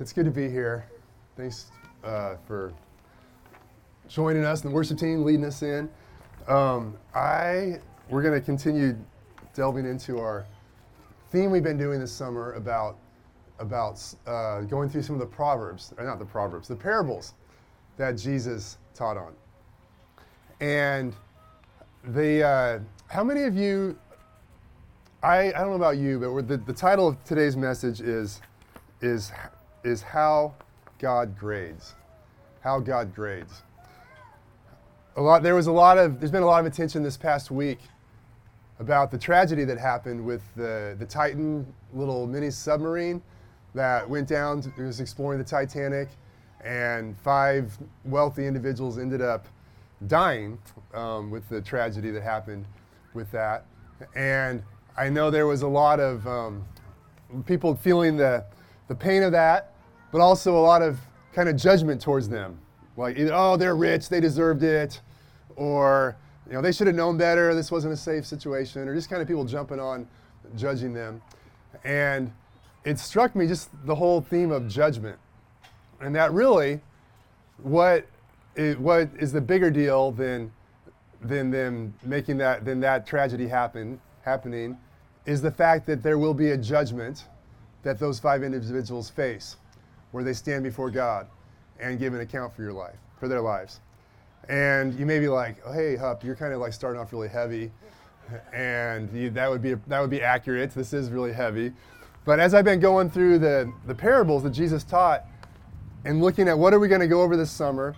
It's good to be here. Thanks uh, for joining us, and the worship team leading us in. Um, I we're going to continue delving into our theme we've been doing this summer about about uh, going through some of the proverbs, or not the proverbs, the parables that Jesus taught on. And the uh, how many of you? I, I don't know about you, but the, the title of today's message is is is how God grades. How God grades. A lot, there was a lot of, there's been a lot of attention this past week about the tragedy that happened with the, the Titan little mini submarine that went down, to, was exploring the Titanic, and five wealthy individuals ended up dying um, with the tragedy that happened with that. And I know there was a lot of um, people feeling the, the pain of that, but also a lot of kind of judgment towards them. Like, either, oh, they're rich, they deserved it, or, you know, they should have known better, this wasn't a safe situation, or just kind of people jumping on, judging them. And it struck me just the whole theme of judgment. And that really, what is, what is the bigger deal than, than them making that, than that tragedy happen, happening, is the fact that there will be a judgment that those five individuals face, where they stand before God and give an account for your life, for their lives. And you may be like, oh, "Hey, Hup, you're kind of like starting off really heavy," and you, that would be that would be accurate. This is really heavy, but as I've been going through the the parables that Jesus taught, and looking at what are we going to go over this summer,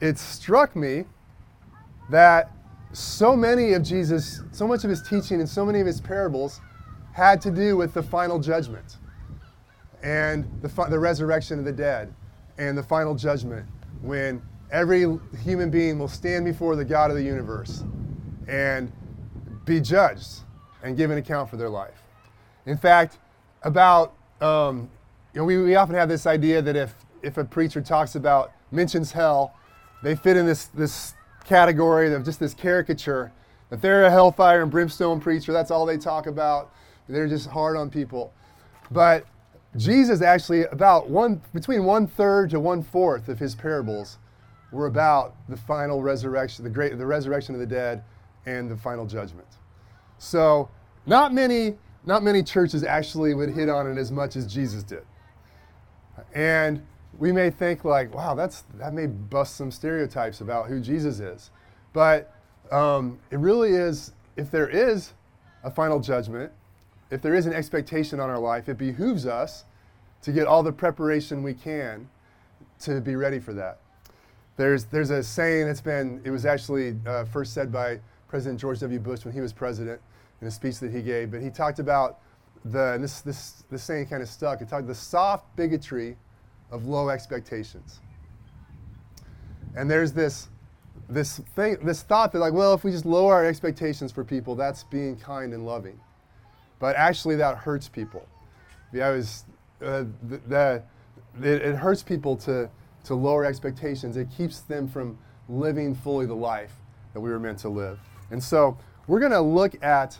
it struck me that so many of Jesus, so much of his teaching and so many of his parables had to do with the final judgment and the, the resurrection of the dead and the final judgment when every human being will stand before the God of the universe and be judged and give an account for their life. In fact, about, um, you know, we, we often have this idea that if, if a preacher talks about, mentions hell, they fit in this, this category of just this caricature that they're a hellfire and brimstone preacher, that's all they talk about. They're just hard on people. But Jesus actually about one between one third to one fourth of his parables were about the final resurrection, the great the resurrection of the dead and the final judgment. So not many not many churches actually would hit on it as much as Jesus did. And we may think like, wow, that's that may bust some stereotypes about who Jesus is. But um, it really is, if there is a final judgment, if there is an expectation on our life, it behooves us to get all the preparation we can to be ready for that. There's, there's a saying that's been, it was actually uh, first said by President George W. Bush when he was president in a speech that he gave, but he talked about the, and this, this, this saying kind of stuck, it talked the soft bigotry of low expectations. And there's this, this, thing, this thought that, like, well, if we just lower our expectations for people, that's being kind and loving. But actually, that hurts people. I was, uh, it, it hurts people to, to lower expectations. It keeps them from living fully the life that we were meant to live. And so we're going to look at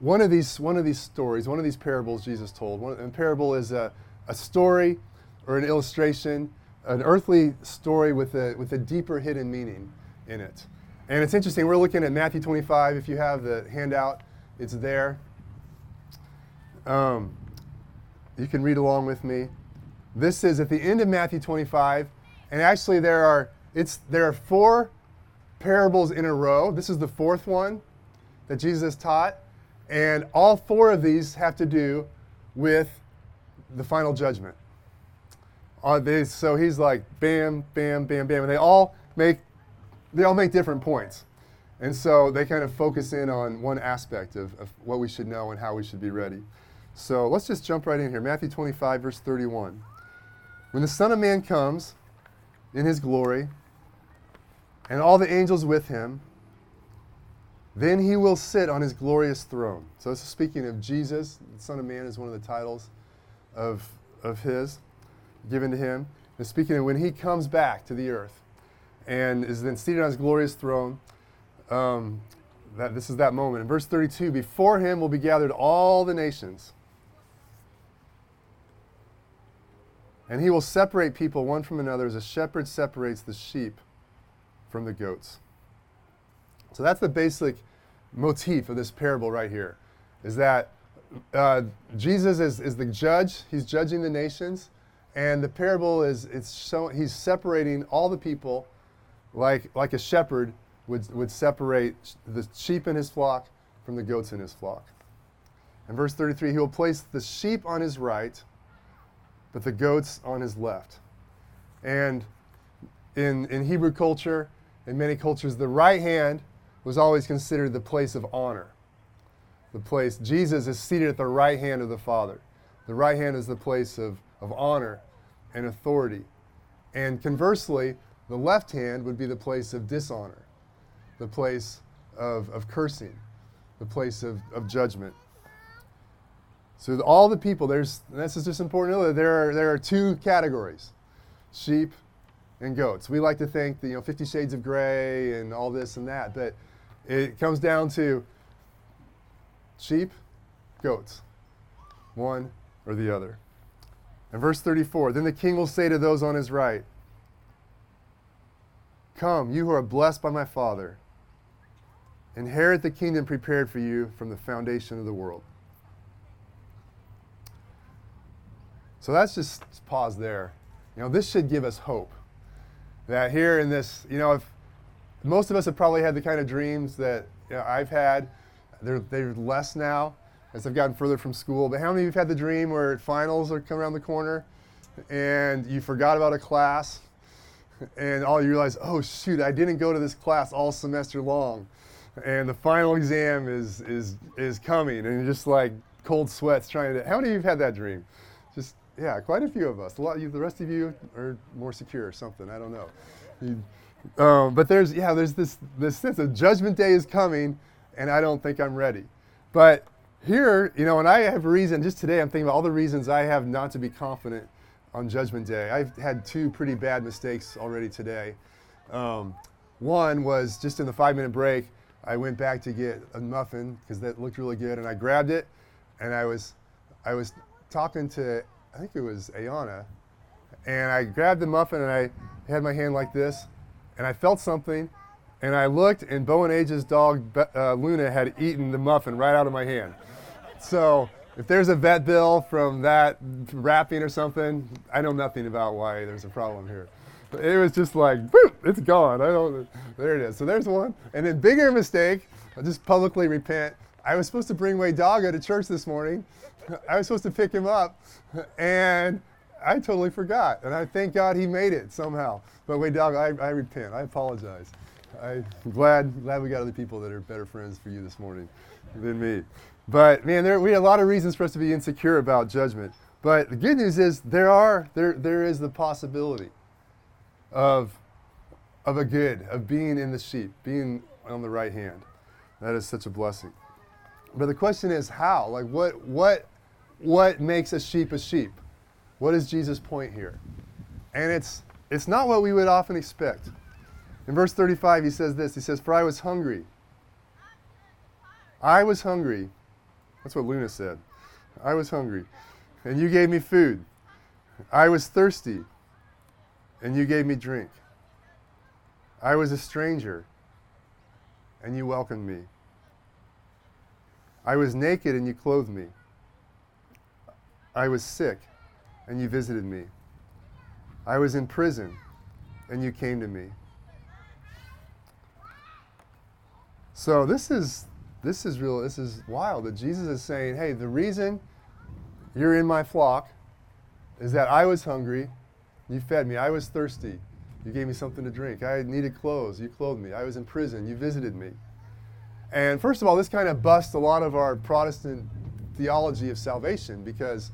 one of these one of these stories, one of these parables Jesus told. One, a parable is a, a story or an illustration, an earthly story with a with a deeper hidden meaning in it. And it's interesting. We're looking at Matthew 25. If you have the handout, it's there. Um, you can read along with me. This is at the end of Matthew 25, and actually there are it's there are four parables in a row. This is the fourth one that Jesus taught, and all four of these have to do with the final judgment. Uh, they, so he's like bam, bam, bam, bam, and they all make they all make different points. And so they kind of focus in on one aspect of, of what we should know and how we should be ready. So let's just jump right in here. Matthew 25, verse 31. When the Son of Man comes in his glory, and all the angels with him, then he will sit on his glorious throne. So this is speaking of Jesus. The Son of Man is one of the titles of, of his, given to him. And speaking of when he comes back to the earth and is then seated on his glorious throne, um, that this is that moment. In verse 32, before him will be gathered all the nations And he will separate people one from another as a shepherd separates the sheep from the goats. So that's the basic motif of this parable right here is that uh, Jesus is, is the judge, he's judging the nations, and the parable is it's showing he's separating all the people like, like a shepherd would, would separate the sheep in his flock from the goats in his flock. In verse 33, he will place the sheep on his right, but the goats on his left. And in, in Hebrew culture, in many cultures, the right hand was always considered the place of honor. The place, Jesus is seated at the right hand of the Father. The right hand is the place of, of honor and authority. And conversely, the left hand would be the place of dishonor, the place of, of cursing, the place of, of judgment. So all the people, there's this is just important there are, there are two categories, sheep and goats. We like to think that, you know, Fifty Shades of Grey and all this and that, but it comes down to sheep, goats, one or the other. And verse 34 Then the king will say to those on his right, Come, you who are blessed by my Father, inherit the kingdom prepared for you from the foundation of the world. So that's just pause there. You know, this should give us hope. That here in this, you know, if most of us have probably had the kind of dreams that you know, I've had, they're, they're less now as I've gotten further from school. But how many of you have had the dream where finals are coming around the corner and you forgot about a class and all you realize, oh shoot, I didn't go to this class all semester long, and the final exam is is is coming, and you're just like cold sweats trying to. How many of you have had that dream? Yeah, quite a few of us. A lot, you, the rest of you are more secure or something. I don't know. You, um, but there's yeah, there's this this sense of judgment day is coming, and I don't think I'm ready. But here, you know, and I have reason. Just today, I'm thinking about all the reasons I have not to be confident on Judgment Day. I've had two pretty bad mistakes already today. Um, one was just in the five minute break, I went back to get a muffin because that looked really good, and I grabbed it, and I was, I was talking to I think it was Ayana, and I grabbed the muffin and I had my hand like this, and I felt something, and I looked, and Bo and Age's dog uh, Luna had eaten the muffin right out of my hand. So if there's a vet bill from that wrapping or something, I know nothing about why there's a problem here. But it was just like, boop, it's gone. I don't. There it is. So there's one. And then bigger mistake. I'll just publicly repent. I was supposed to bring Wade Dogga to church this morning. I was supposed to pick him up, and I totally forgot. And I thank God he made it somehow. But wait, dog, I, I repent. I apologize. I'm glad, glad we got other people that are better friends for you this morning than me. But man, there, we had a lot of reasons for us to be insecure about judgment. But the good news is there are there there is the possibility of of a good, of being in the sheep, being on the right hand. That is such a blessing. But the question is how? Like what what what makes a sheep a sheep? What is Jesus' point here? And it's it's not what we would often expect. In verse 35 he says this. He says, "For I was hungry. I was hungry." That's what Luna said. I was hungry, and you gave me food. I was thirsty, and you gave me drink. I was a stranger, and you welcomed me. I was naked and you clothed me. I was sick and you visited me. I was in prison and you came to me. So this is this is real this is wild that Jesus is saying, "Hey, the reason you're in my flock is that I was hungry, you fed me. I was thirsty, you gave me something to drink. I needed clothes, you clothed me. I was in prison, you visited me." And first of all, this kind of busts a lot of our Protestant theology of salvation because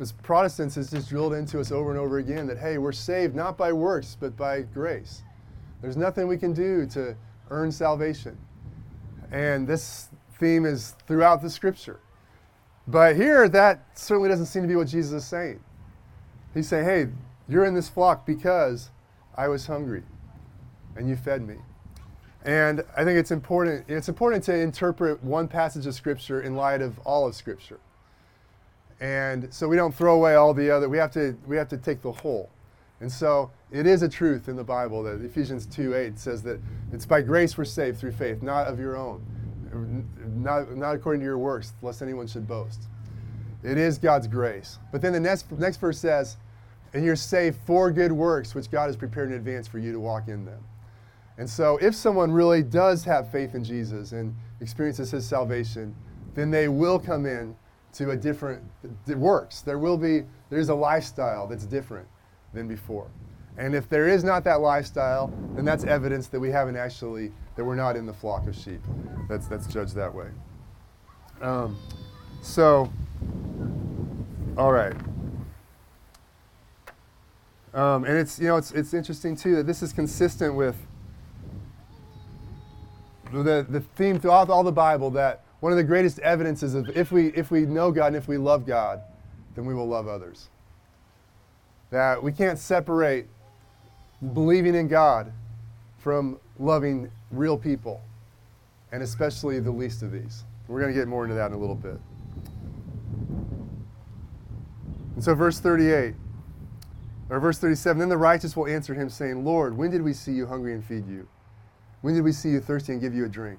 as Protestants, it's just drilled into us over and over again that, hey, we're saved not by works, but by grace. There's nothing we can do to earn salvation. And this theme is throughout the scripture. But here, that certainly doesn't seem to be what Jesus is saying. He's saying, hey, you're in this flock because I was hungry and you fed me. And I think it's important, it's important to interpret one passage of Scripture in light of all of Scripture. And so we don't throw away all the other, we have to, we have to take the whole. And so it is a truth in the Bible that Ephesians 2 8 says that it's by grace we're saved through faith, not of your own, not, not according to your works, lest anyone should boast. It is God's grace. But then the next, next verse says, and you're saved for good works, which God has prepared in advance for you to walk in them. And so, if someone really does have faith in Jesus and experiences his salvation, then they will come in to a different it works. There will be there's a lifestyle that's different than before. And if there is not that lifestyle, then that's evidence that we haven't actually that we're not in the flock of sheep. That's that's judged that way. Um, so, all right. Um, and it's you know it's it's interesting too that this is consistent with the the theme throughout all the Bible that one of the greatest evidences of if we if we know God and if we love God, then we will love others. That we can't separate believing in God from loving real people, and especially the least of these. We're going to get more into that in a little bit. And so, verse 38. Or verse 37 Then the righteous will answer him, saying, Lord, when did we see you hungry and feed you? When did we see you thirsty and give you a drink?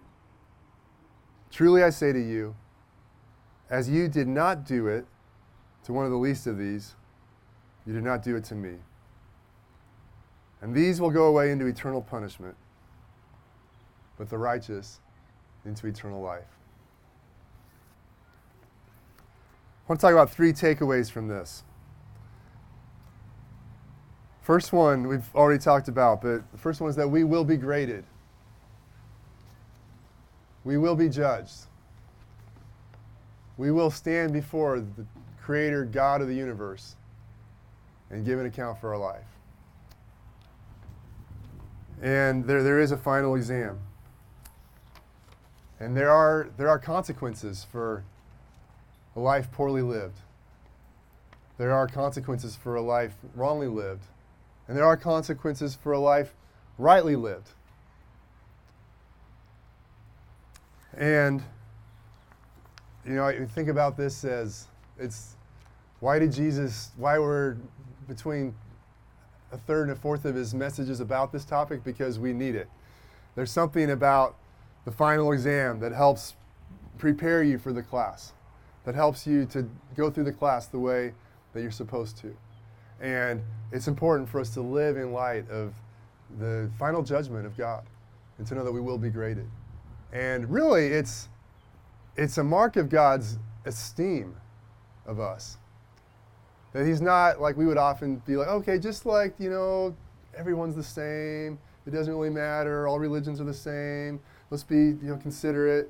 Truly I say to you, as you did not do it to one of the least of these, you did not do it to me. And these will go away into eternal punishment, but the righteous into eternal life. I want to talk about three takeaways from this. First one we've already talked about, but the first one is that we will be graded. We will be judged. We will stand before the Creator, God of the universe, and give an account for our life. And there, there is a final exam. And there are, there are consequences for a life poorly lived. There are consequences for a life wrongly lived. And there are consequences for a life rightly lived. And, you know, I think about this as it's why did Jesus, why were between a third and a fourth of his messages about this topic? Because we need it. There's something about the final exam that helps prepare you for the class that helps you to go through the class the way that you're supposed to. And it's important for us to live in light of the final judgment of God and to know that we will be graded. And really, it's, it's a mark of God's esteem of us. That He's not like we would often be like, okay, just like, you know, everyone's the same, it doesn't really matter, all religions are the same, let's be, you know, considerate.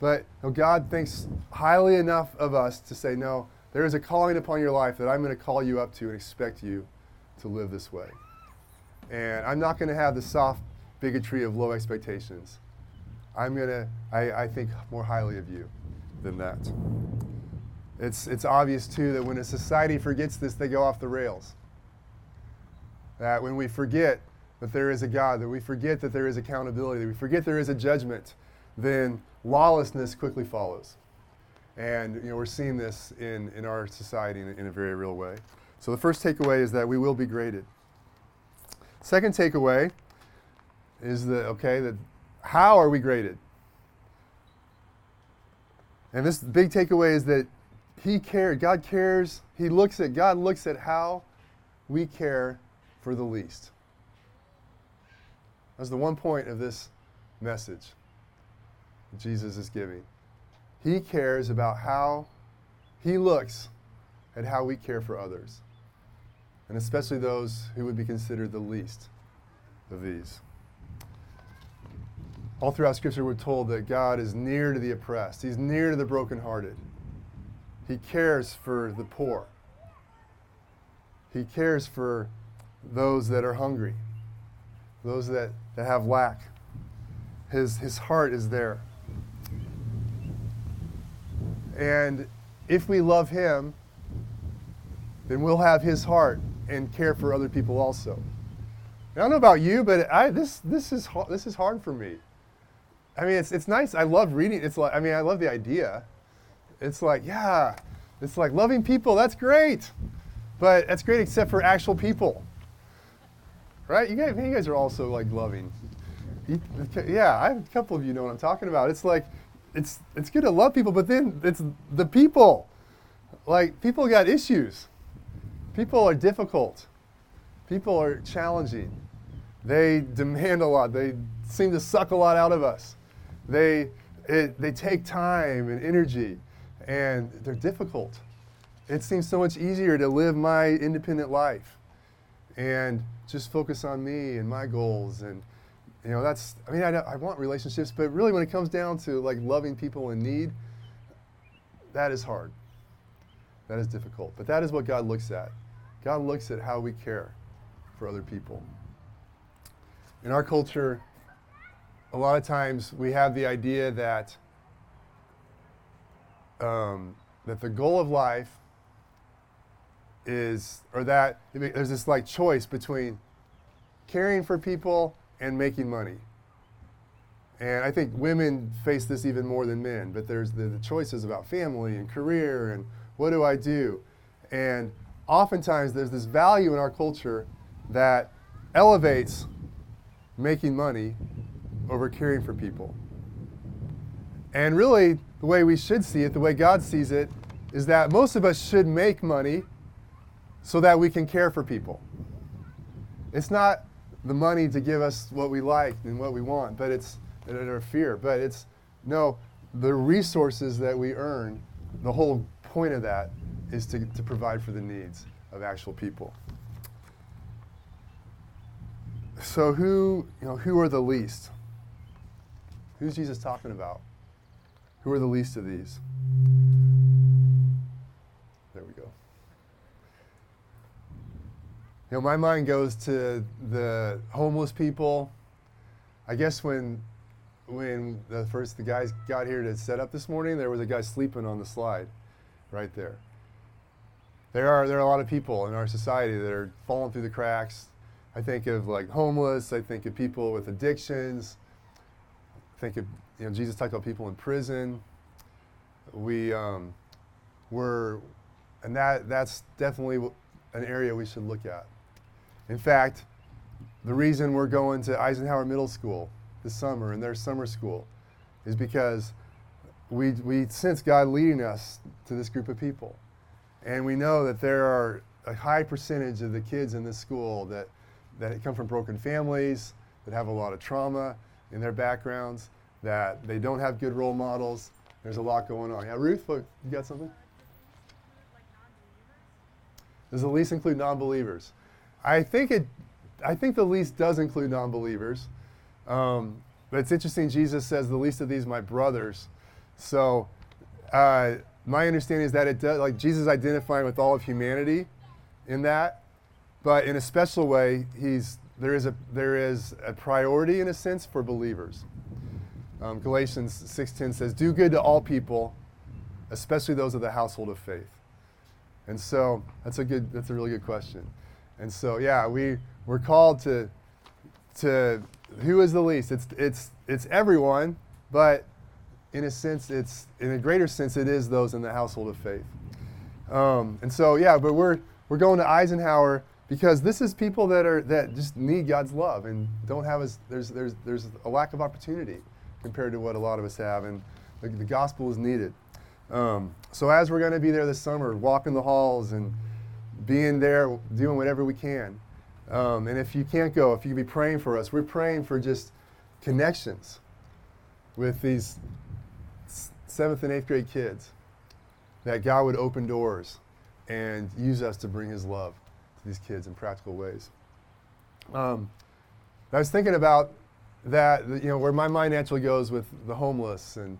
But God thinks highly enough of us to say, no, there is a calling upon your life that I'm going to call you up to and expect you to live this way. And I'm not going to have the soft bigotry of low expectations. I'm to, I, I think more highly of you than that. It's, it's obvious, too, that when a society forgets this, they go off the rails. That when we forget that there is a God, that we forget that there is accountability, that we forget there is a judgment, then lawlessness quickly follows. And you know, we're seeing this in, in our society in, in a very real way. So the first takeaway is that we will be graded. Second takeaway is that, okay, that how are we graded? And this big takeaway is that he cares, God cares, he looks at, God looks at how we care for the least. That's the one point of this message Jesus is giving. He cares about how he looks at how we care for others, and especially those who would be considered the least of these. All throughout Scripture, we're told that God is near to the oppressed, He's near to the brokenhearted. He cares for the poor, He cares for those that are hungry, those that, that have lack. His, his heart is there. And if we love Him, then we'll have His heart and care for other people also. I don't know about you, but I, this, this, is, this is hard for me. I mean, it's, it's nice. I love reading. It's like, I mean, I love the idea. It's like, yeah, it's like loving people, that's great. But that's great except for actual people. Right? You guys, you guys are also like loving. Yeah, I, a couple of you know what I'm talking about. It's like, it's, it's good to love people, but then it's the people. Like, people got issues. People are difficult. People are challenging. They demand a lot. They seem to suck a lot out of us. They, it, they take time and energy, and they're difficult. It seems so much easier to live my independent life and just focus on me and my goals. And, you know, that's, I mean, I, I want relationships, but really when it comes down to like loving people in need, that is hard. That is difficult. But that is what God looks at. God looks at how we care for other people. In our culture, a lot of times we have the idea that um, that the goal of life is, or that there's this like choice between caring for people and making money. And I think women face this even more than men, but there's the, the choices about family and career and what do I do? And oftentimes there's this value in our culture that elevates making money over caring for people. And really, the way we should see it, the way God sees it, is that most of us should make money so that we can care for people. It's not the money to give us what we like and what we want, but it's our fear. But it's no, the resources that we earn, the whole point of that is to, to provide for the needs of actual people. So who, you know, who are the least? Who's Jesus talking about? Who are the least of these? There we go. You know, my mind goes to the homeless people. I guess when when the first the guys got here to set up this morning, there was a guy sleeping on the slide right there. There are there are a lot of people in our society that are falling through the cracks. I think of like homeless, I think of people with addictions, think of, you know, Jesus talked about people in prison. We um, were, and that, that's definitely an area we should look at. In fact, the reason we're going to Eisenhower Middle School this summer and their summer school is because we, we sense God leading us to this group of people. And we know that there are a high percentage of the kids in this school that, that come from broken families, that have a lot of trauma, in their backgrounds, that they don't have good role models. There's a lot going on. Yeah, Ruth, you got something? Does the lease include non-believers? I think it. I think the lease does include non-believers. Um, but it's interesting. Jesus says, "The least of these, my brothers." So, uh, my understanding is that it does. Like Jesus identifying with all of humanity, in that, but in a special way, he's there is a, there is a priority in a sense for believers. Um, Galatians 6.10 says, do good to all people, especially those of the household of faith. And so that's a good, that's a really good question. And so, yeah, we, we're called to, to who is the least? It's, it's, it's everyone, but in a sense, it's, in a greater sense, it is those in the household of faith. Um, and so, yeah, but we're, we're going to Eisenhower because this is people that are that just need God's love and don't have as there's there's there's a lack of opportunity compared to what a lot of us have, and the, the gospel is needed. Um, so as we're going to be there this summer, walking the halls and being there, doing whatever we can. Um, and if you can't go, if you can be praying for us, we're praying for just connections with these seventh and eighth grade kids, that God would open doors and use us to bring His love to these kids in practical ways. Um, I was thinking about that, you know, where my mind naturally goes with the homeless and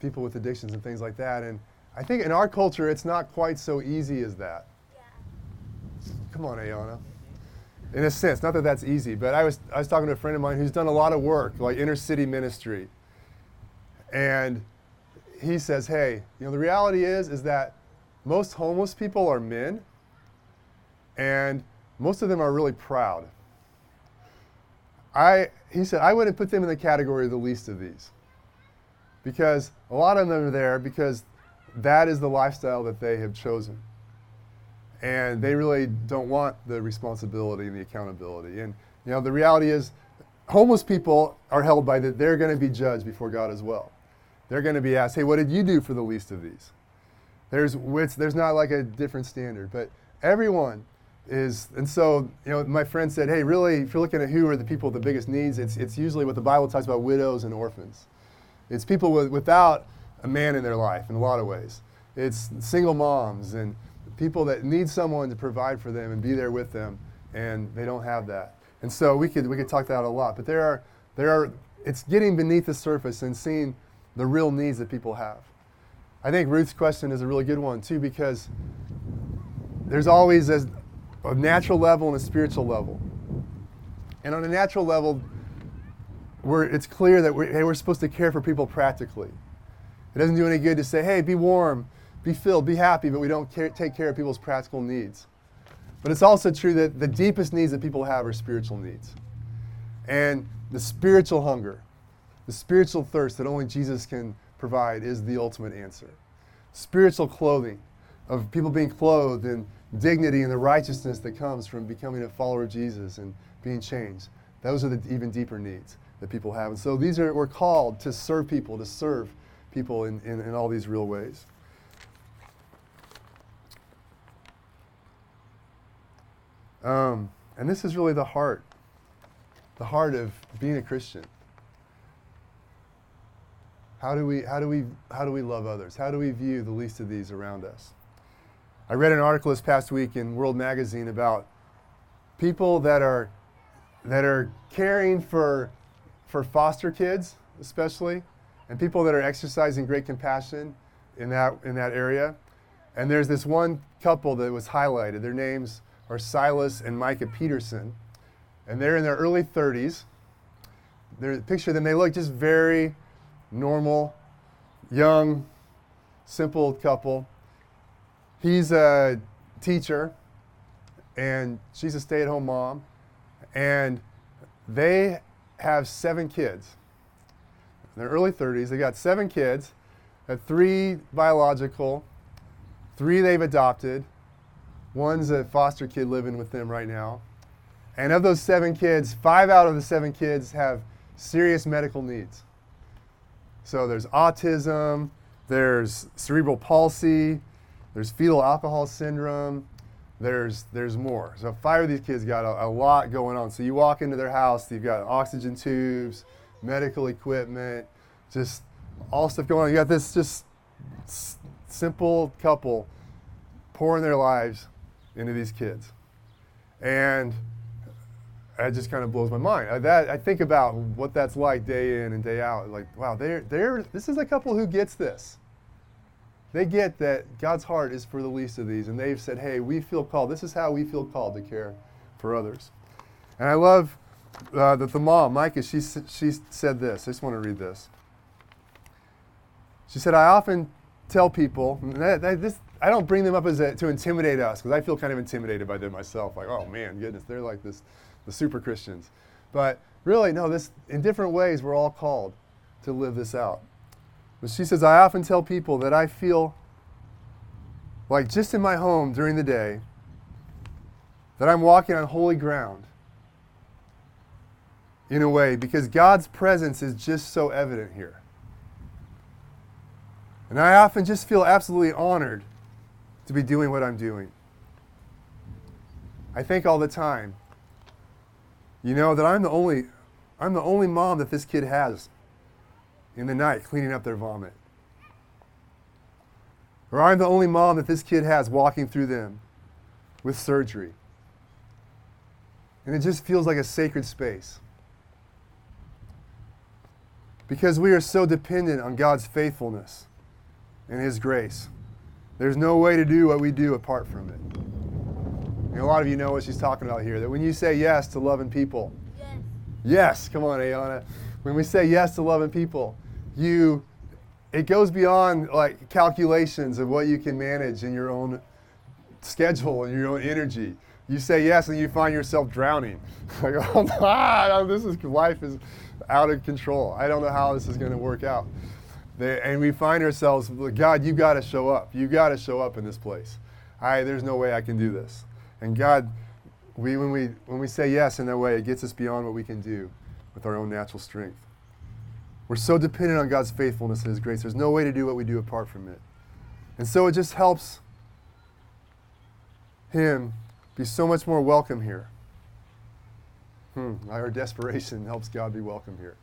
people with addictions and things like that. And I think in our culture, it's not quite so easy as that. Yeah. Come on, Ayana. In a sense, not that that's easy, but I was, I was talking to a friend of mine who's done a lot of work, like inner city ministry. And he says, hey, you know, the reality is, is that most homeless people are men, and most of them are really proud. I, he said, I wouldn't put them in the category of the least of these. Because a lot of them are there because that is the lifestyle that they have chosen. And they really don't want the responsibility and the accountability. And, you know, the reality is, homeless people are held by that they're going to be judged before God as well. They're going to be asked, hey, what did you do for the least of these? There's, there's not like a different standard, but everyone is, and so, you know, my friend said, hey, really, if you're looking at who are the people with the biggest needs, it's, it's usually what the Bible talks about widows and orphans. It's people with, without a man in their life in a lot of ways. It's single moms and people that need someone to provide for them and be there with them, and they don't have that. And so we could, we could talk that a lot, but there are, there are, it's getting beneath the surface and seeing the real needs that people have. I think Ruth's question is a really good one too because there's always a, a natural level and a spiritual level. And on a natural level, we're, it's clear that we're, hey, we're supposed to care for people practically. It doesn't do any good to say, hey, be warm, be filled, be happy, but we don't care, take care of people's practical needs. But it's also true that the deepest needs that people have are spiritual needs. And the spiritual hunger, the spiritual thirst that only Jesus can provide is the ultimate answer. Spiritual clothing, of people being clothed in dignity and the righteousness that comes from becoming a follower of Jesus and being changed. Those are the even deeper needs that people have. And so these are, we're called to serve people, to serve people in, in, in all these real ways. Um, and this is really the heart, the heart of being a Christian. How do we, how do we, how do we love others? How do we view the least of these around us? I read an article this past week in World Magazine about people that are, that are caring for, for foster kids, especially, and people that are exercising great compassion in that, in that area. And there's this one couple that was highlighted. Their names are Silas and Micah Peterson. And they're in their early 30s. They're, picture them, they look just very normal, young, simple couple. He's a teacher, and she's a stay at home mom. And they have seven kids. In their early 30s, they got seven kids, uh, three biological, three they've adopted, one's a foster kid living with them right now. And of those seven kids, five out of the seven kids have serious medical needs. So there's autism, there's cerebral palsy, there's fetal alcohol syndrome, there's there's more. So five of these kids got a, a, lot going on. So you walk into their house, you've got oxygen tubes, medical equipment, just all stuff going on. You got this just s- simple couple pouring their lives into these kids, and that just kind of blows my mind. I, that, I think about what that's like day in and day out. Like, wow, they're, they're, this is a couple who gets this. They get that God's heart is for the least of these, and they've said, hey, we feel called. This is how we feel called to care for others. And I love uh, that the mom, Micah, she, she said this. I just want to read this. She said, I often tell people, that, that, this, I don't bring them up as a, to intimidate us, because I feel kind of intimidated by them myself. Like, oh man, goodness, they're like this the super Christians. But really, no, this in different ways we're all called to live this out. But she says, I often tell people that I feel like just in my home during the day that I'm walking on holy ground in a way because God's presence is just so evident here. And I often just feel absolutely honored to be doing what I'm doing. I think all the time, you know, that I'm the only I'm the only mom that this kid has in the night cleaning up their vomit. Or I'm the only mom that this kid has walking through them with surgery. And it just feels like a sacred space. Because we are so dependent on God's faithfulness and His grace. There's no way to do what we do apart from it. And a lot of you know what she's talking about here that when you say yes to loving people, yes, yes come on, Ayana. When we say yes to loving people, you it goes beyond like calculations of what you can manage in your own schedule and your own energy. You say yes and you find yourself drowning. like, oh, ah, this is life is out of control. I don't know how this is going to work out. They, and we find ourselves, God, you got to show up. You got to show up in this place. I, there's no way I can do this. And God, we, when, we, when we say yes in that way, it gets us beyond what we can do with our own natural strength. We're so dependent on God's faithfulness and His grace. There's no way to do what we do apart from it. And so it just helps Him be so much more welcome here. Hmm, our desperation helps God be welcome here.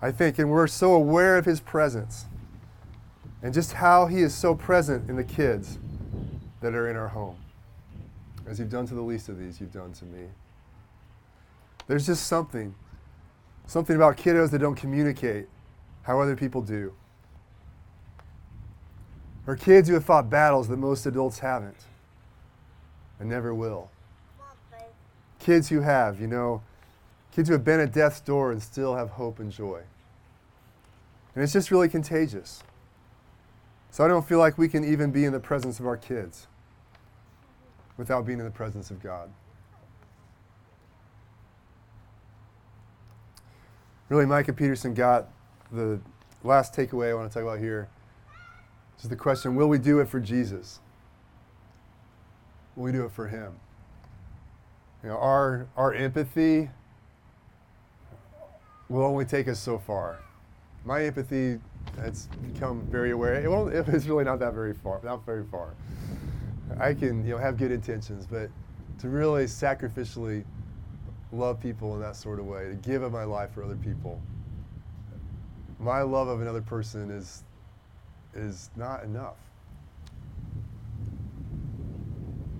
I think, and we're so aware of His presence and just how He is so present in the kids that are in our home. As you've done to the least of these, you've done to me. There's just something, something about kiddos that don't communicate how other people do. Or kids who have fought battles that most adults haven't and never will. Kids who have, you know, kids who have been at death's door and still have hope and joy. And it's just really contagious. So I don't feel like we can even be in the presence of our kids without being in the presence of God. Really, Micah Peterson got the last takeaway I want to talk about here. Is the question Will we do it for Jesus? Will we do it for Him? You know, our, our empathy will only take us so far. My empathy has become very aware. It won't, it's really not that very far, not very far. I can, you know, have good intentions, but to really sacrificially love people in that sort of way, to give of my life for other people, my love of another person is is not enough.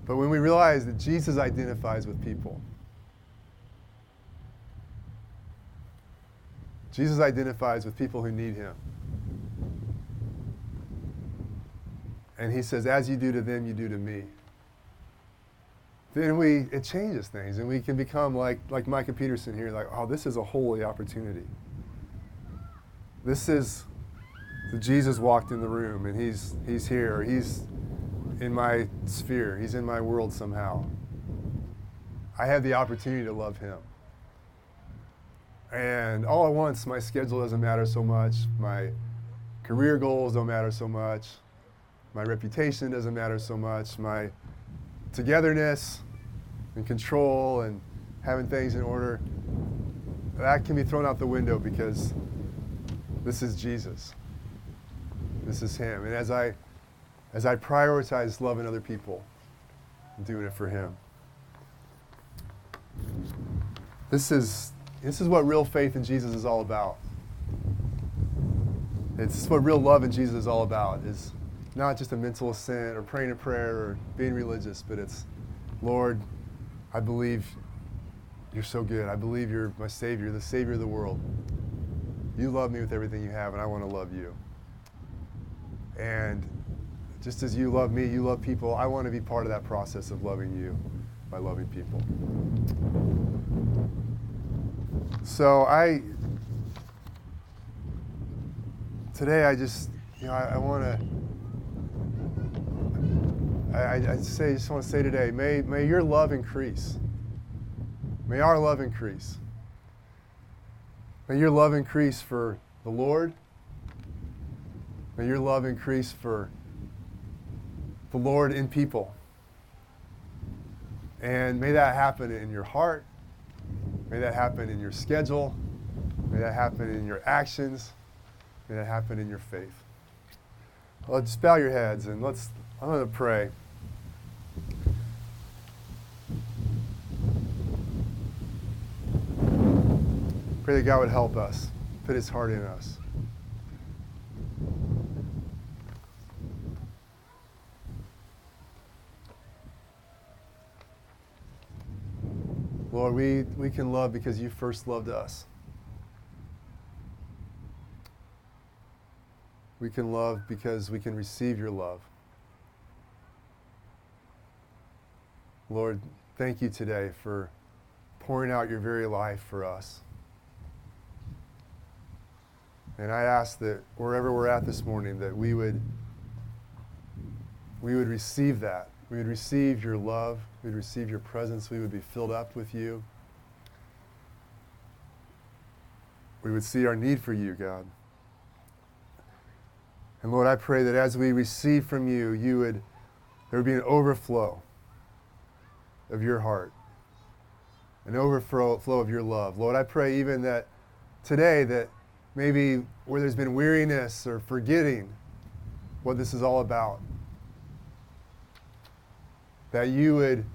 But when we realize that Jesus identifies with people, Jesus identifies with people who need him. And he says, As you do to them, you do to me. Then we, it changes things, and we can become like, like Micah Peterson here, like, oh, this is a holy opportunity. This is Jesus walked in the room, and he's, he's here. He's in my sphere, he's in my world somehow. I have the opportunity to love him. And all at once, my schedule doesn't matter so much. My career goals don't matter so much. My reputation doesn't matter so much. My togetherness and control and having things in order, that can be thrown out the window because this is Jesus. This is Him. And as I, as I prioritize loving other people, I'm doing it for Him. This is, this is what real faith in Jesus is all about. It's what real love in Jesus is all about. Is not just a mental assent or praying a prayer or being religious, but it's, Lord, I believe you're so good. I believe you're my Savior, the Savior of the world. You love me with everything you have, and I want to love you. And just as you love me, you love people, I want to be part of that process of loving you by loving people. So I, today I just, you know, I, I want to I, I say, just want to say today, may, may your love increase. May our love increase. May your love increase for the Lord. May your love increase for the Lord in people. And may that happen in your heart. May that happen in your schedule. May that happen in your actions. May that happen in your faith. Just bow your heads and let's, I'm going to pray. Pray that God would help us, put his heart in us. Lord, we, we can love because you first loved us. We can love because we can receive your love. Lord, thank you today for pouring out your very life for us. And I ask that wherever we're at this morning, that we would, we would receive that. We would receive your love. We would receive your presence. We would be filled up with you. We would see our need for you, God. And Lord, I pray that as we receive from you, you would there would be an overflow of your heart, an overflow of your love. Lord, I pray even that today that maybe where there's been weariness or forgetting what this is all about, that you would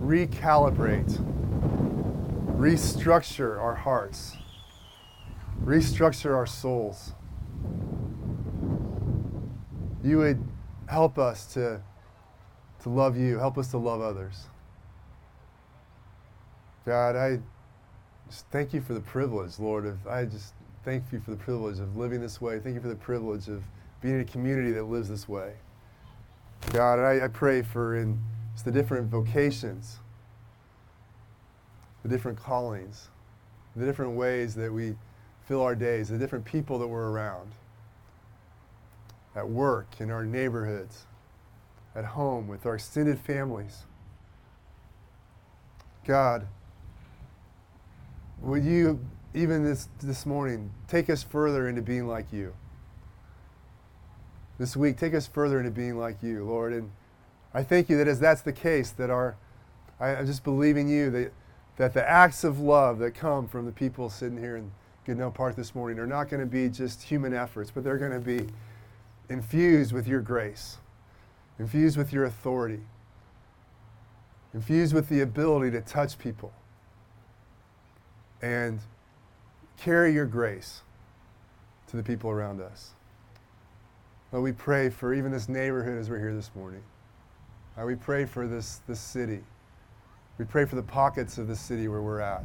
recalibrate, restructure our hearts, restructure our souls. You would help us to, to love you, help us to love others. God, I just thank you for the privilege, Lord. Of I just thank you for the privilege of living this way. Thank you for the privilege of being in a community that lives this way. God, I, I pray for in the different vocations, the different callings, the different ways that we fill our days, the different people that we're around, at work, in our neighborhoods, at home, with our extended families. God, would you, even this, this morning, take us further into being like you? This week, take us further into being like you, Lord. And I thank you that as that's the case, that our, I, I just believe in you that, that the acts of love that come from the people sitting here in Goodnow Park this morning are not going to be just human efforts, but they're going to be infused with your grace, infused with your authority, infused with the ability to touch people and carry your grace to the people around us. Lord, we pray for even this neighborhood as we're here this morning. we pray for this, this city. We pray for the pockets of the city where we're at,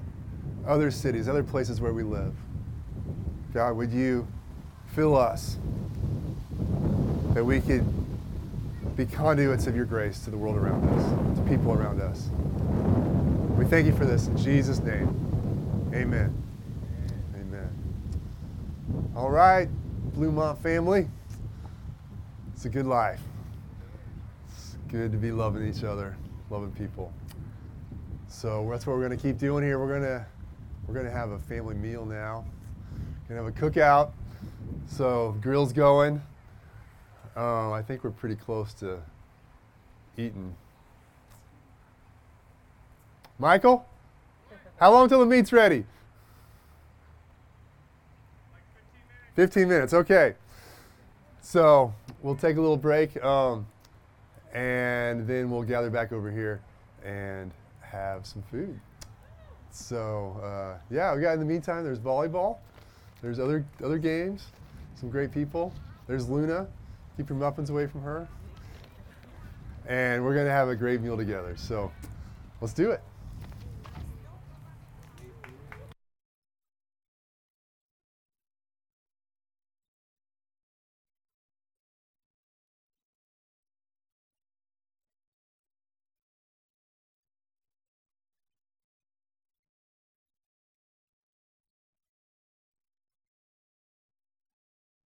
other cities, other places where we live. God, would you fill us that we could be conduits of your grace to the world around us, to people around us. We thank you for this in Jesus' name. Amen. Amen. All right, Bluemont family. It's a good life. It's good to be loving each other, loving people. So that's what we're going to keep doing here. We're going to we're going to have a family meal now. We're going to have a cookout. So grill's going. Um, I think we're pretty close to eating. Michael? How long till the meat's ready? 15 minutes, okay. So we'll take a little break um, and then we'll gather back over here and have some food. So uh, yeah, we got in the meantime, there's volleyball, there's other other games, some great people. There's Luna. Keep your muffins away from her. And we're gonna have a great meal together. So let's do it.